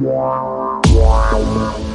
Wow.